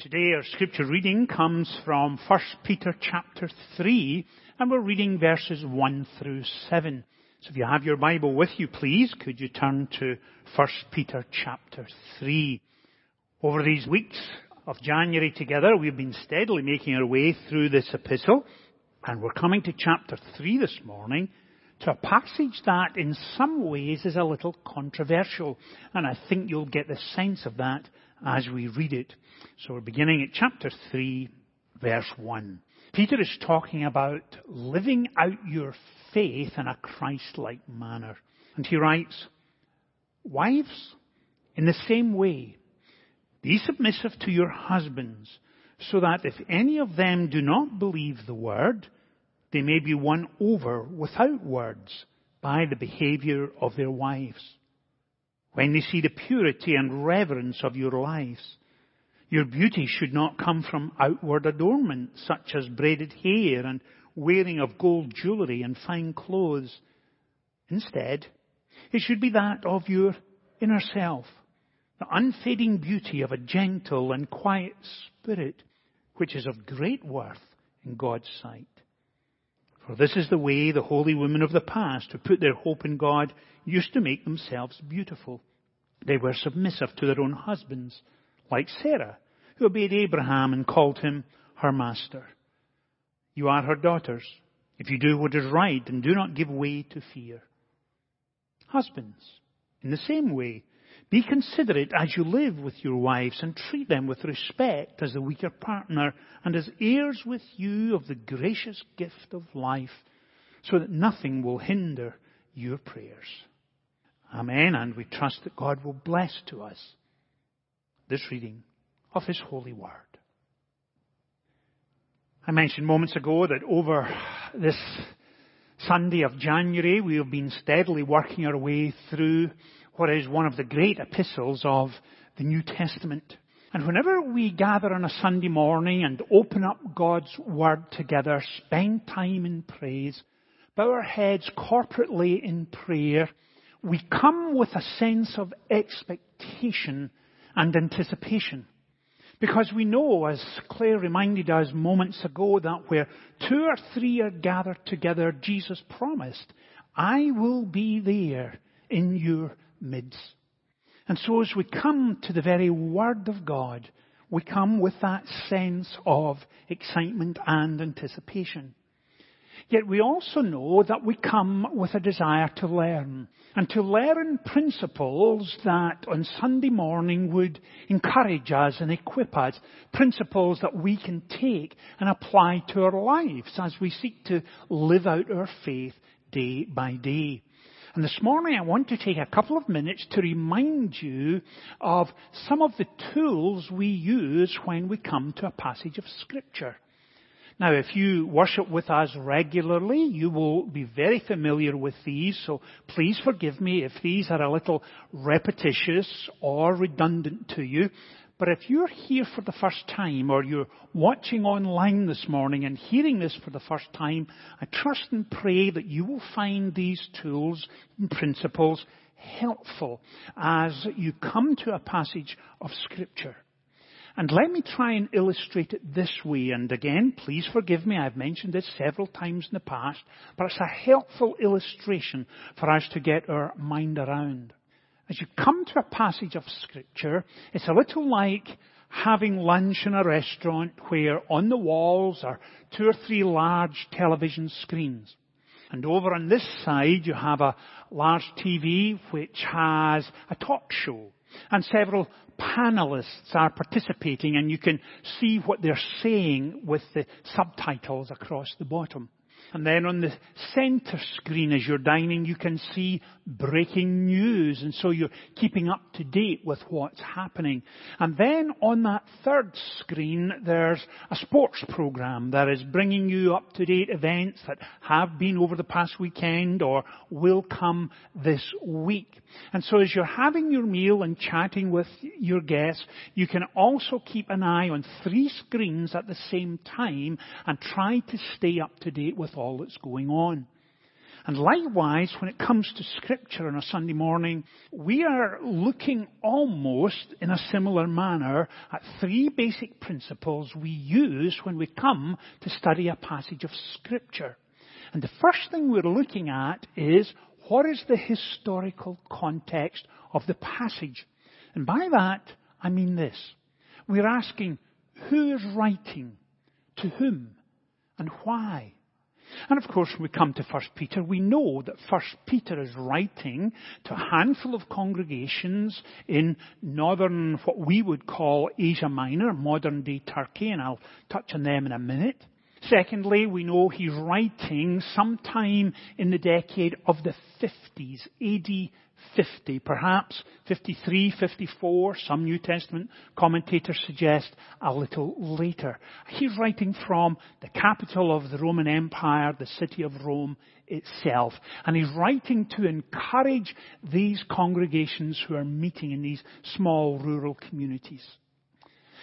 Today our scripture reading comes from 1 Peter chapter 3 and we're reading verses 1 through 7. So if you have your Bible with you please, could you turn to 1 Peter chapter 3. Over these weeks of January together we've been steadily making our way through this epistle and we're coming to chapter 3 this morning to a passage that in some ways is a little controversial and I think you'll get the sense of that as we read it. So we're beginning at chapter 3, verse 1. Peter is talking about living out your faith in a Christ-like manner. And he writes, Wives, in the same way, be submissive to your husbands, so that if any of them do not believe the word, they may be won over without words by the behavior of their wives. When they see the purity and reverence of your lives, your beauty should not come from outward adornment, such as braided hair and wearing of gold jewelry and fine clothes. Instead, it should be that of your inner self, the unfading beauty of a gentle and quiet spirit, which is of great worth in God's sight. For this is the way the holy women of the past who put their hope in God used to make themselves beautiful. They were submissive to their own husbands like Sarah, who obeyed Abraham and called him her master. You are her daughters, if you do what is right and do not give way to fear. Husbands, in the same way, be considerate as you live with your wives and treat them with respect as the weaker partner and as heirs with you of the gracious gift of life so that nothing will hinder your prayers. Amen. And we trust that God will bless to us this reading of His holy word. I mentioned moments ago that over this Sunday of January we have been steadily working our way through what is one of the great epistles of the New Testament. And whenever we gather on a Sunday morning and open up God's Word together, spend time in praise, bow our heads corporately in prayer, we come with a sense of expectation and anticipation. Because we know, as Claire reminded us moments ago, that where two or three are gathered together, Jesus promised, I will be there in your midst. And so as we come to the very Word of God, we come with that sense of excitement and anticipation. Yet we also know that we come with a desire to learn and to learn principles that on Sunday morning would encourage us and equip us, principles that we can take and apply to our lives as we seek to live out our faith day by day. And this morning I want to take a couple of minutes to remind you of some of the tools we use when we come to a passage of scripture. Now, if you worship with us regularly, you will be very familiar with these, so please forgive me if these are a little repetitious or redundant to you. But if you're here for the first time or you're watching online this morning and hearing this for the first time, I trust and pray that you will find these tools and principles helpful as you come to a passage of scripture. And let me try and illustrate it this way. And again, please forgive me, I've mentioned this several times in the past, but it's a helpful illustration for us to get our mind around. As you come to a passage of scripture, it's a little like having lunch in a restaurant where on the walls are two or three large television screens. And over on this side you have a large TV which has a talk show and several panelists are participating and you can see what they're saying with the subtitles across the bottom. And then on the center screen as you're dining, you can see breaking news. And so you're keeping up to date with what's happening. And then on that third screen, there's a sports program that is bringing you up to date events that have been over the past weekend or will come this week. And so as you're having your meal and chatting with your guests, you can also keep an eye on three screens at the same time and try to stay up to date with all that's going on. And likewise, when it comes to scripture on a Sunday morning, we are looking almost in a similar manner at three basic principles we use when we come to study a passage of scripture. And the first thing we're looking at is what is the historical context of the passage? And by that, I mean this. We're asking, who is writing? To whom? And why? And of course, when we come to 1 Peter, we know that 1 Peter is writing to a handful of congregations in northern, what we would call Asia Minor, modern day Turkey, and I'll touch on them in a minute. Secondly, we know he's writing sometime in the decade of the 50s, AD 50, perhaps 53, 54. Some New Testament commentators suggest a little later. He's writing from the capital of the Roman Empire, the city of Rome itself. And he's writing to encourage these congregations who are meeting in these small rural communities.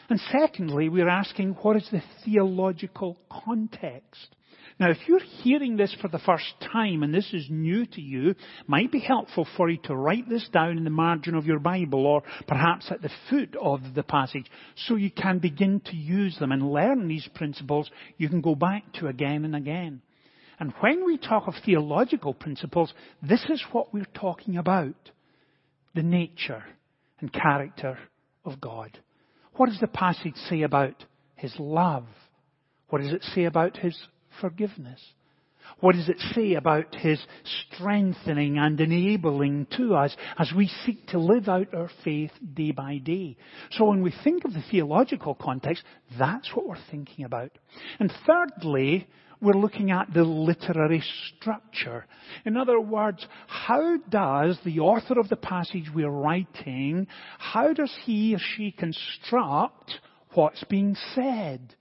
And secondly, we're asking what is the theological context? Now, if you're hearing this for the first time and this is new to you, it might be helpful for you to write this down in the margin of your Bible or perhaps at the foot of the passage so you can begin to use them and learn these principles you can go back to again and again. And when we talk of theological principles, this is what we're talking about. The nature and character of God. What does the passage say about His love? What does it say about His forgiveness? What does it say about His strengthening and enabling to us as we seek to live out our faith day by day? So when we think of the theological context, that's what we're thinking about. And thirdly, we're looking at the literary structure. In other words, how does the author of the passage we're writing, how does he or she construct what's being said?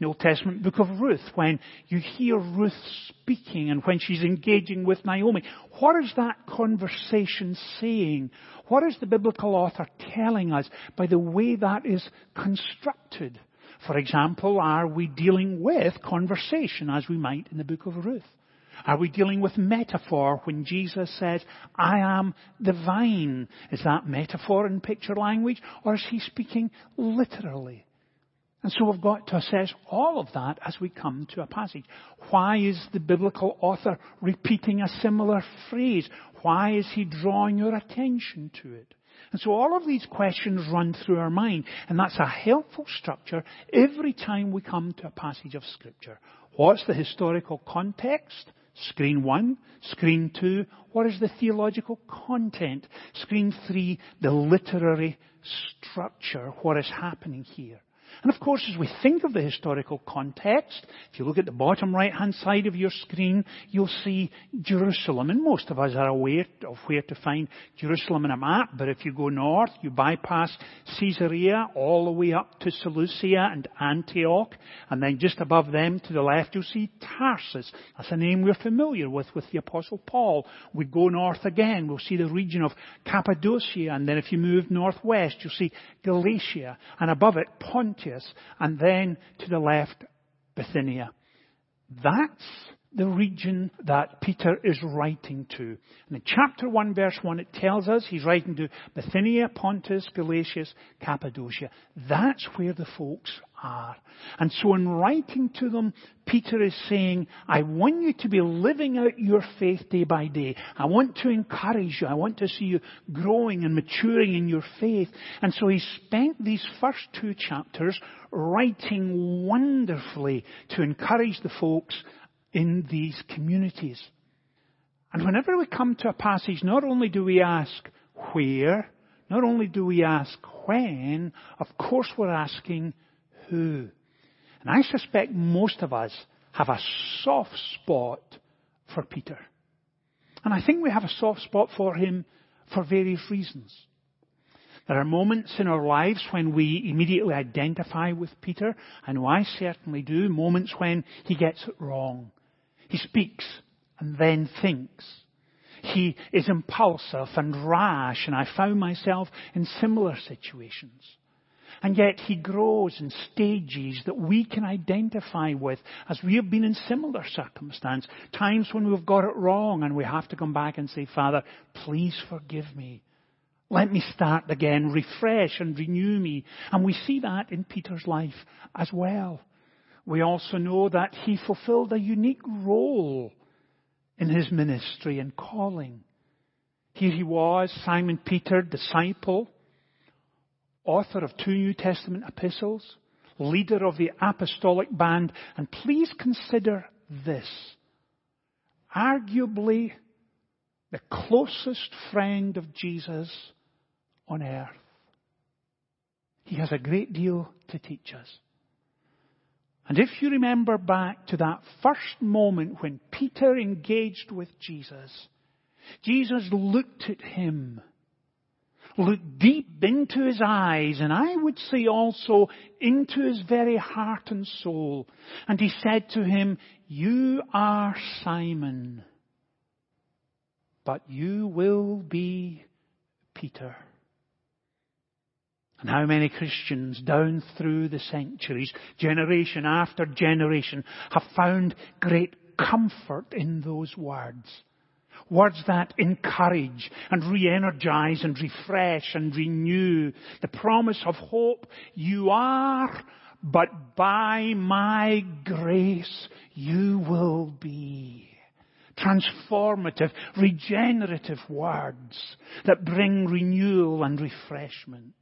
the Old Testament book of Ruth, when you hear Ruth speaking and when she's engaging with Naomi, what is that conversation saying? What is the biblical author telling us by the way that is constructed? For example, are we dealing with conversation as we might in the book of Ruth? Are we dealing with metaphor when Jesus says, I am the vine? Is that metaphor in picture language? Or is he speaking literally? And so we've got to assess all of that as we come to a passage. Why is the biblical author repeating a similar phrase? Why is he drawing your attention to it? And so all of these questions run through our mind, and that's a helpful structure every time we come to a passage of Scripture. What's the historical context? Screen one. Screen two. What is the theological content? Screen three. The literary structure. What is happening here? And of course, as we think of the historical context, if you look at the bottom right hand side of your screen, you'll see Jerusalem. And most of us are aware of where to find Jerusalem in a map, but if you go north, you bypass Caesarea all the way up to Seleucia and Antioch, and then just above them to the left, you'll see Tarsus. That's a name we're familiar with with the Apostle Paul. We go north again, we'll see the region of Cappadocia, and then if you move northwest, you'll see Galatia, and above it, Pontus and then to the left, Bithynia. That's the region that Peter is writing to. And in chapter 1 verse 1 it tells us he's writing to Bithynia, Pontus, Galatia, Cappadocia. That's where the folks are. And so in writing to them, Peter is saying, I want you to be living out your faith day by day. I want to encourage you. I want to see you growing and maturing in your faith. And so he spent these first two chapters writing wonderfully to encourage the folks in these communities. And whenever we come to a passage, not only do we ask where, not only do we ask when, of course we're asking who. And I suspect most of us have a soft spot for Peter. And I think we have a soft spot for him for various reasons. There are moments in our lives when we immediately identify with Peter. I know I certainly do. Moments when he gets it wrong. He speaks and then thinks. He is impulsive and rash, and I found myself in similar situations. And yet he grows in stages that we can identify with as we have been in similar circumstance. Times when we've got it wrong and we have to come back and say, Father, please forgive me. Let me start again, refresh and renew me. And we see that in Peter's life as well. We also know that he fulfilled a unique role in his ministry and calling. Here he was, Simon Peter, disciple, author of two New Testament epistles, leader of the apostolic band, and please consider this. Arguably the closest friend of Jesus on earth. He has a great deal to teach us. And if you remember back to that first moment when Peter engaged with Jesus, Jesus looked at him, looked deep into his eyes, and I would say also into his very heart and soul. And he said to him, You are Simon, but you will be Peter. And how many Christians down through the centuries, generation after generation, have found great comfort in those words. Words that encourage and re-energize and refresh and renew the promise of hope. You are, but by my grace you will be. Transformative, regenerative words that bring renewal and refreshment.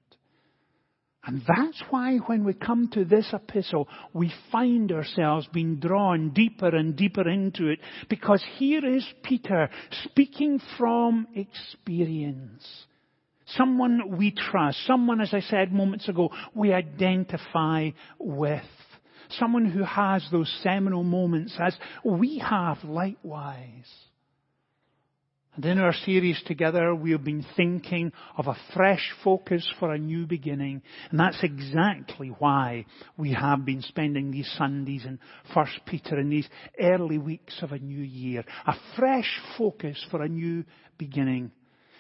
And that's why when we come to this epistle, we find ourselves being drawn deeper and deeper into it, because here is Peter speaking from experience. Someone we trust, someone, as I said moments ago, we identify with. Someone who has those seminal moments as we have likewise. And in our series together, we have been thinking of a fresh focus for a new beginning. And that's exactly why we have been spending these Sundays in First Peter in these early weeks of a new year. A fresh focus for a new beginning.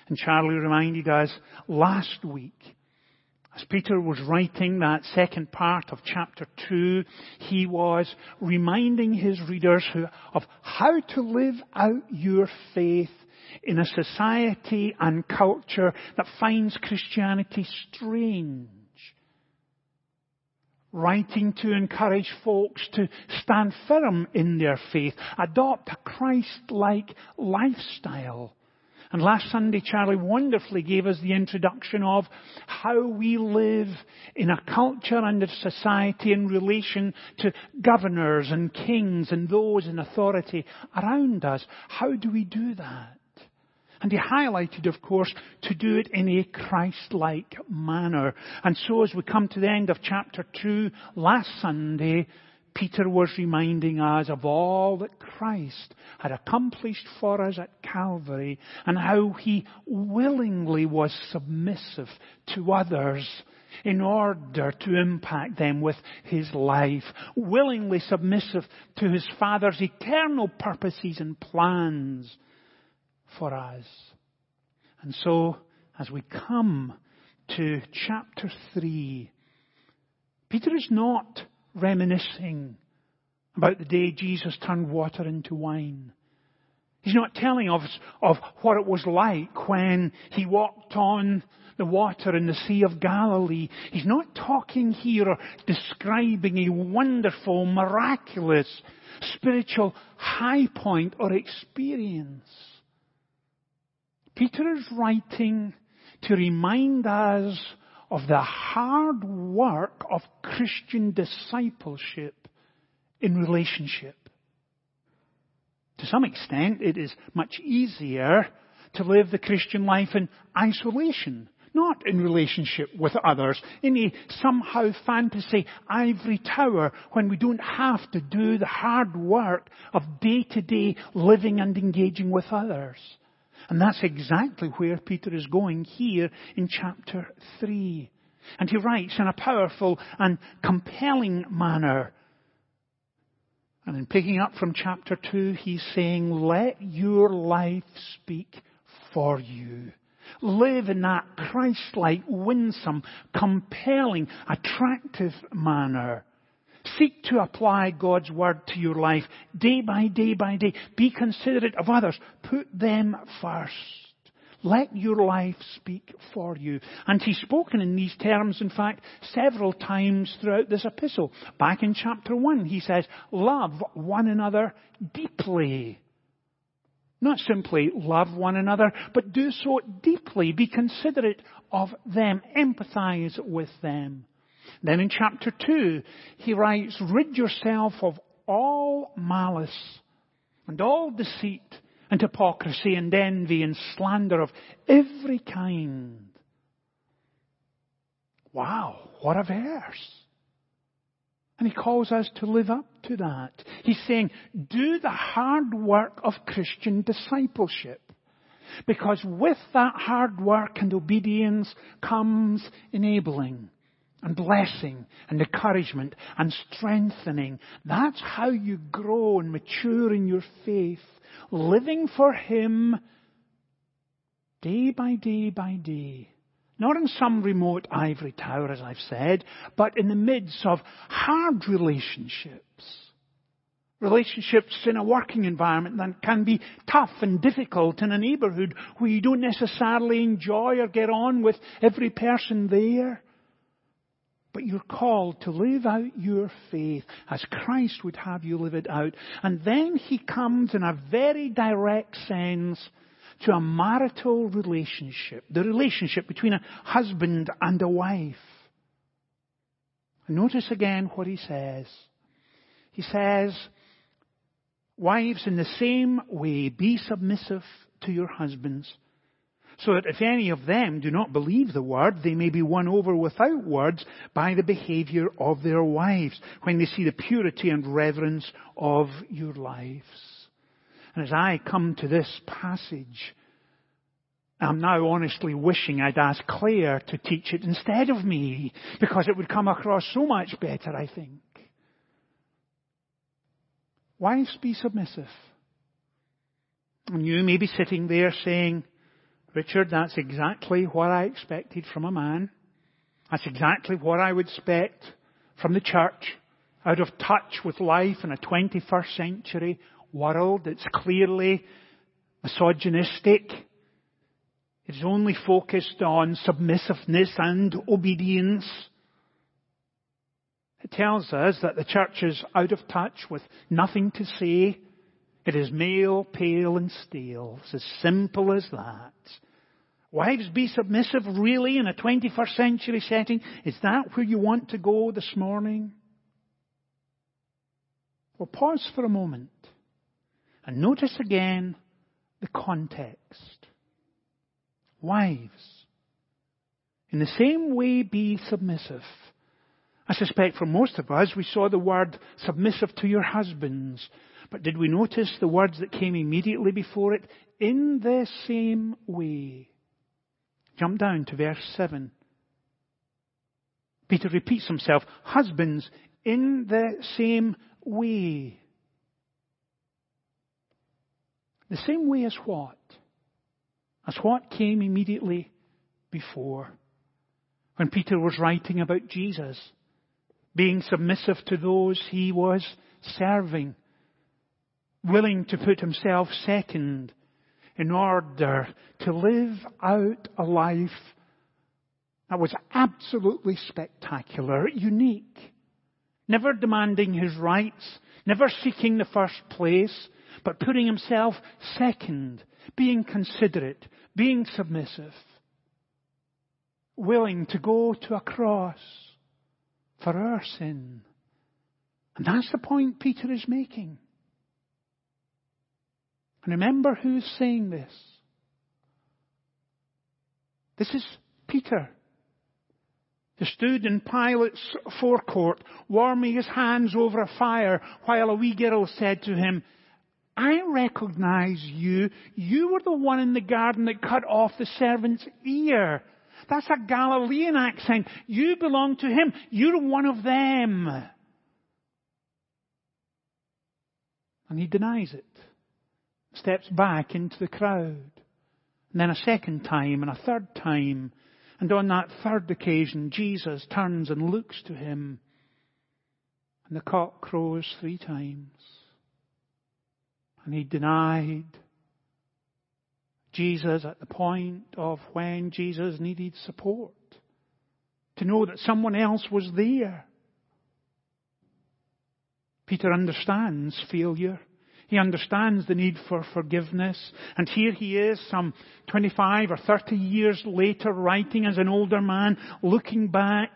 And Charlie reminded us last week, as Peter was writing that second part of chapter 2, he was reminding his readers of how to live out your faith in a society and culture that finds Christianity strange. Writing to encourage folks to stand firm in their faith, adopt a Christ-like lifestyle. And last Sunday, Charlie wonderfully gave us the introduction of how we live in a culture and a society in relation to governors and kings and those in authority around us. How do we do that? And he highlighted, of course, to do it in a Christ-like manner. And so as we come to the end of chapter 2 last Sunday, Peter was reminding us of all that Christ had accomplished for us at Calvary and how he willingly was submissive to others in order to impact them with his life, willingly submissive to his Father's eternal purposes and plans for us. And so, as we come to chapter 3, Peter is not reminiscing about the day Jesus turned water into wine. He's not telling us of what it was like when he walked on the water in the Sea of Galilee. He's not talking here or describing a wonderful, miraculous, spiritual high point or experience. Peter is writing to remind us of the hard work of Christian discipleship in relationship. To some extent, it is much easier to live the Christian life in isolation, not in relationship with others, in a somehow fantasy ivory tower when we don't have to do the hard work of day to day living and engaging with others. And that's exactly where Peter is going here in chapter 3. And he writes in a powerful and compelling manner. And in picking up from chapter 2, he's saying, let your life speak for you. Live in that Christ-like, winsome, compelling, attractive manner. Seek to apply God's Word to your life day by day by day. Be considerate of others. Put them first. Let your life speak for you. And he's spoken in these terms, in fact, several times throughout this epistle. Back in chapter 1, he says, love one another deeply. Not simply love one another, but do so deeply. Be considerate of them. Empathize with them. Then in chapter 2, he writes, rid yourself of all malice and all deceit and hypocrisy and envy and slander of every kind. Wow, what a verse. And he calls us to live up to that. He's saying, do the hard work of Christian discipleship. Because with that hard work and obedience comes enabling and blessing and encouragement and strengthening. That's how you grow and mature in your faith. Living for Him day by day by day. Not in some remote ivory tower, as I've said, but in the midst of hard relationships. Relationships in a working environment that can be tough and difficult in a neighborhood where you don't necessarily enjoy or get on with every person there. But you're called to live out your faith as Christ would have you live it out. And then he comes in a very direct sense to a marital relationship, the relationship between a husband and a wife. Notice again what he says. He says, Wives, in the same way, be submissive to your husbands, so that if any of them do not believe the word, they may be won over without words by the behavior of their wives, when they see the purity and reverence of your lives. And as I come to this passage, I'm now honestly wishing I'd asked Claire to teach it instead of me, because it would come across so much better, I think. Wives, be submissive. And you may be sitting there saying, Richard, that's exactly what I expected from a man. That's exactly what I would expect from the church, out of touch with life in a 21st century world that's clearly misogynistic. It's only focused on submissiveness and obedience. It tells us that the church is out of touch with nothing to say. It is male, pale and steel. It's as simple as that. Wives, be submissive really in a 21st century setting. Is that where you want to go this morning? Well, pause for a moment and notice again the context. Wives, in the same way be submissive. I suspect for most of us we saw the word submissive to your husbands. But did we notice the words that came immediately before it? In the same way. Jump down to verse 7. Peter repeats himself. Husbands, in the same way. The same way as what? As what came immediately before. When Peter was writing about Jesus, being submissive to those he was serving, willing to put himself second, in order to live out a life that was absolutely spectacular, unique. Never demanding his rights, never seeking the first place, but putting himself second, being considerate, being submissive, willing to go to a cross for our sin. And that's the point Peter is making. And remember who's saying this. This is Peter. He stood in Pilate's forecourt, warming his hands over a fire, while a wee girl said to him, I recognize you. You were the one in the garden that cut off the servant's ear. That's a Galilean accent. You belong to him. You're one of them. And he denies it steps back into the crowd. And then a second time and a third time. And on that third occasion, Jesus turns and looks to him. And the cock crows three times. And he denied Jesus at the point of when Jesus needed support. To know that someone else was there. Peter understands failure. He understands the need for forgiveness. And here he is, some 25 or 30 years later, writing as an older man, looking back,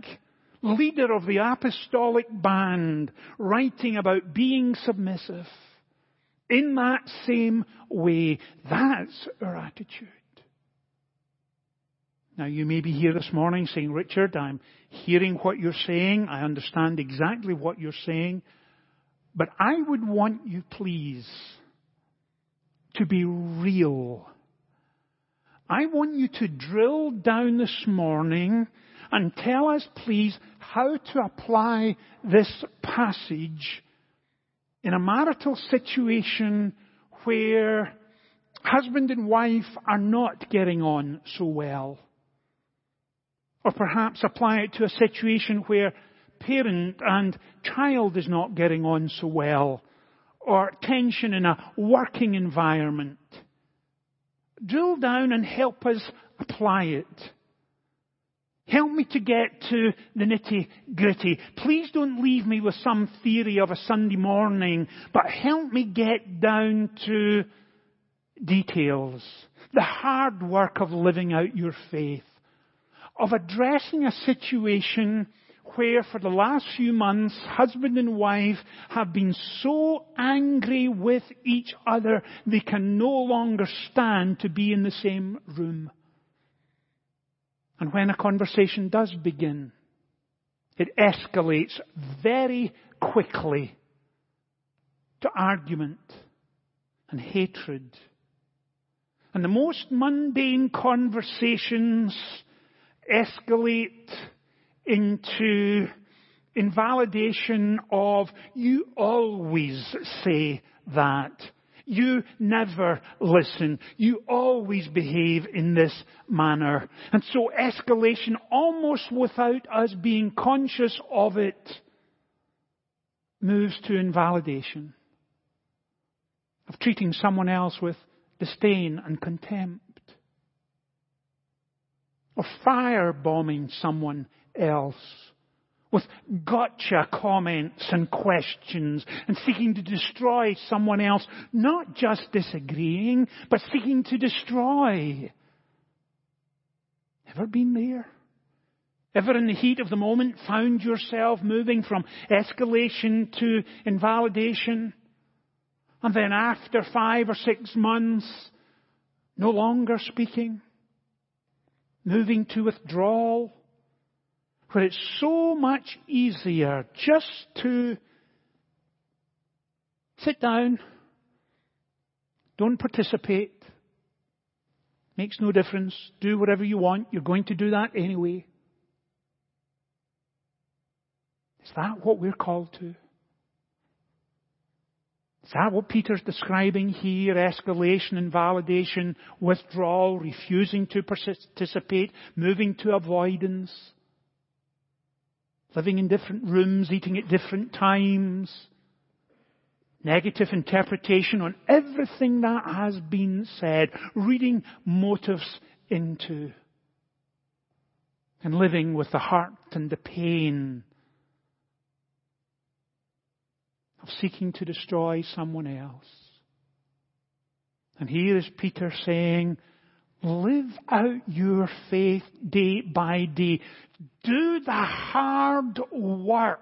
leader of the apostolic band, writing about being submissive. In that same way, that's our attitude. Now you may be here this morning saying, Richard, I'm hearing what you're saying. I understand exactly what you're saying. But I would want you, please, to be real. I want you to drill down this morning and tell us, please, how to apply this passage in a marital situation where husband and wife are not getting on so well. Or perhaps apply it to a situation where parent and child is not getting on so well. Or tension in a working environment. Drill down and help us apply it. Help me to get to the nitty gritty. Please don't leave me with some theory of a Sunday morning, but help me get down to details. The hard work of living out your faith. Of addressing a situation where for the last few months, husband and wife have been so angry with each other, they can no longer stand to be in the same room. And when a conversation does begin, it escalates very quickly to argument and hatred. And the most mundane conversations escalate into invalidation of you always say that. You never listen. You always behave in this manner. And so escalation, almost without us being conscious of it, moves to invalidation. Of treating someone else with disdain and contempt. Of firebombing someone else with gotcha comments and questions and seeking to destroy someone else, not just disagreeing, but seeking to destroy. Ever been there? Ever in the heat of the moment found yourself moving from escalation to invalidation? And then after five or six months, no longer speaking? Moving to withdrawal? Where it's so much easier just to sit down, don't participate, makes no difference, do whatever you want, you're going to do that anyway. Is that what we're called to? Is that what Peter's describing here? Escalation, and validation, withdrawal, refusing to participate, moving to avoidance living in different rooms, eating at different times, negative interpretation on everything that has been said, reading motives into, and living with the heart and the pain of seeking to destroy someone else. And here is Peter saying, live out your faith day by day. Do the hard work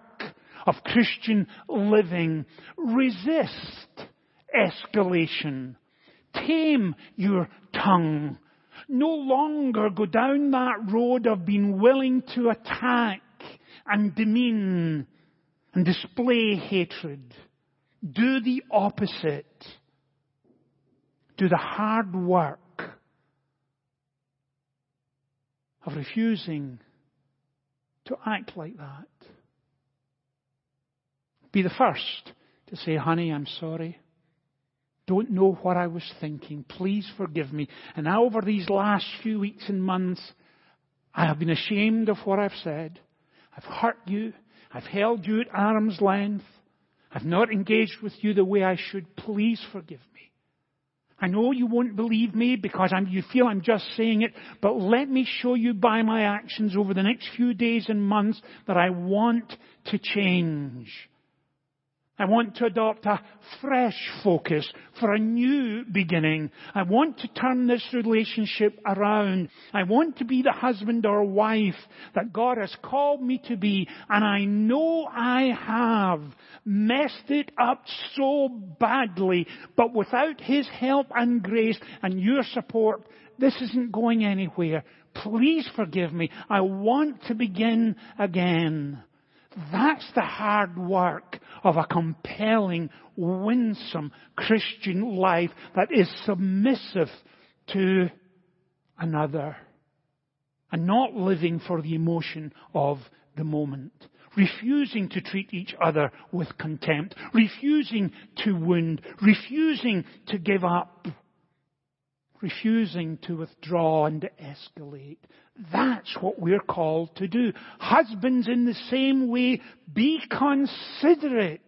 of Christian living. Resist escalation. Tame your tongue. No longer go down that road of being willing to attack and demean and display hatred. Do the opposite. Do the hard work of refusing to act like that. Be the first to say, honey, I'm sorry. don't know what I was thinking. Please forgive me. And now over these last few weeks and months, I have been ashamed of what I've said. I've hurt you. I've held you at arm's length. I've not engaged with you the way I should. Please forgive me. I know you won't believe me because I'm, you feel I'm just saying it, but let me show you by my actions over the next few days and months that I want to change. I want to adopt a fresh focus for a new beginning. I want to turn this relationship around. I want to be the husband or wife that God has called me to be. And I know I have messed it up so badly, but without His help and grace and your support, this isn't going anywhere. Please forgive me. I want to begin again. That's the hard work of a compelling, winsome Christian life that is submissive to another and not living for the emotion of the moment. Refusing to treat each other with contempt. Refusing to wound. Refusing to give up refusing to withdraw and escalate. That's what we're called to do. Husbands in the same way, be considerate.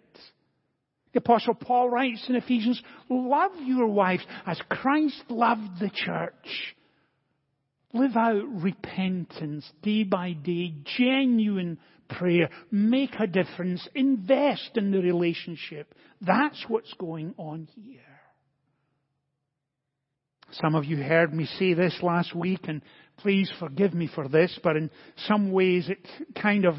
The apostle Paul writes in Ephesians, love your wives as Christ loved the church. Live out repentance day by day, genuine prayer, make a difference, invest in the relationship. That's what's going on here. Some of you heard me say this last week, and please forgive me for this, but in some ways it kind of,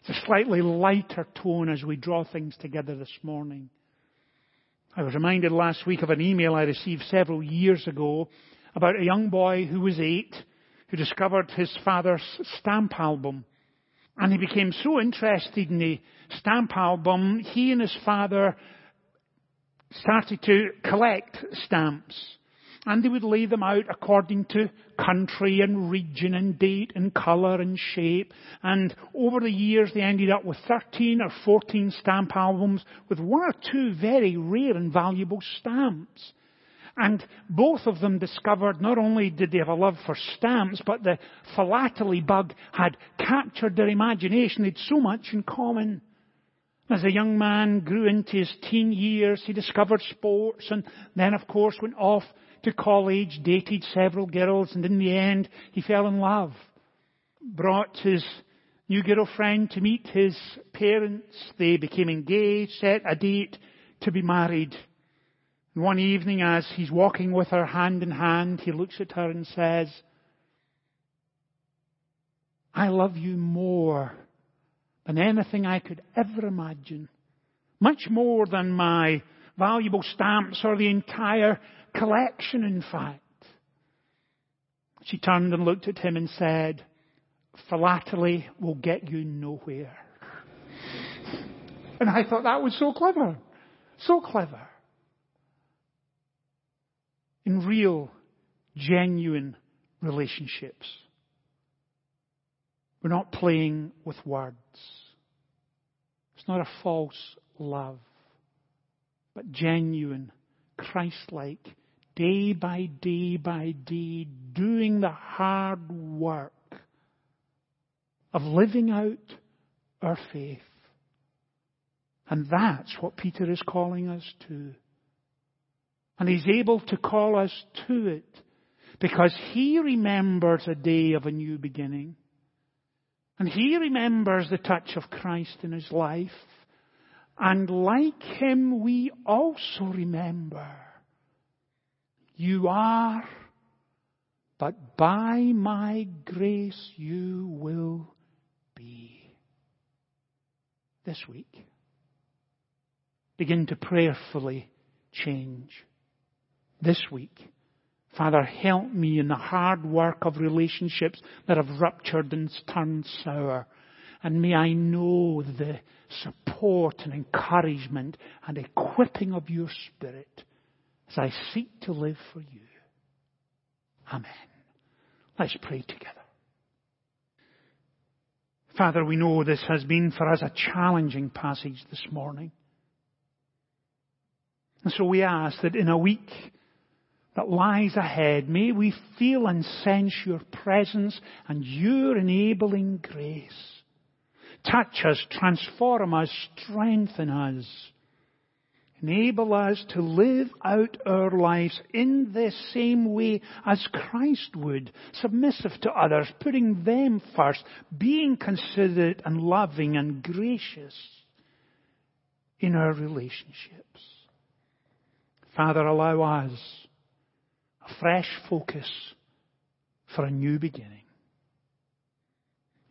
it's a slightly lighter tone as we draw things together this morning. I was reminded last week of an email I received several years ago about a young boy who was eight who discovered his father's stamp album. And he became so interested in the stamp album, he and his father started to collect stamps and they would lay them out according to country and region and date and colour and shape. And over the years they ended up with 13 or 14 stamp albums with one or two very rare and valuable stamps. And both of them discovered not only did they have a love for stamps, but the philately bug had captured their imagination. They'd so much in common. As a young man grew into his teen years, he discovered sports and then of course went off to college, dated several girls, and in the end, he fell in love. Brought his new girlfriend to meet his parents. They became engaged, set a date to be married. And one evening, as he's walking with her hand in hand, he looks at her and says, I love you more than anything I could ever imagine. Much more than my valuable stamps or the entire collection, in fact. She turned and looked at him and said, Philately will get you nowhere. And I thought that was so clever. So clever. In real, genuine relationships, we're not playing with words. It's not a false love, but genuine, Christ-like, day by day by day, doing the hard work of living out our faith. And that's what Peter is calling us to. And he's able to call us to it because he remembers a day of a new beginning. And he remembers the touch of Christ in his life. And like him, we also remember you are, but by my grace you will be. This week, begin to prayerfully change. This week, Father, help me in the hard work of relationships that have ruptured and turned sour. And may I know the support and encouragement and equipping of your Spirit as I seek to live for you. Amen. Let's pray together. Father, we know this has been for us a challenging passage this morning. And so we ask that in a week that lies ahead, may we feel and sense your presence and your enabling grace. Touch us, transform us, strengthen us. Enable us to live out our lives in the same way as Christ would, submissive to others, putting them first, being considerate and loving and gracious in our relationships. Father, allow us a fresh focus for a new beginning.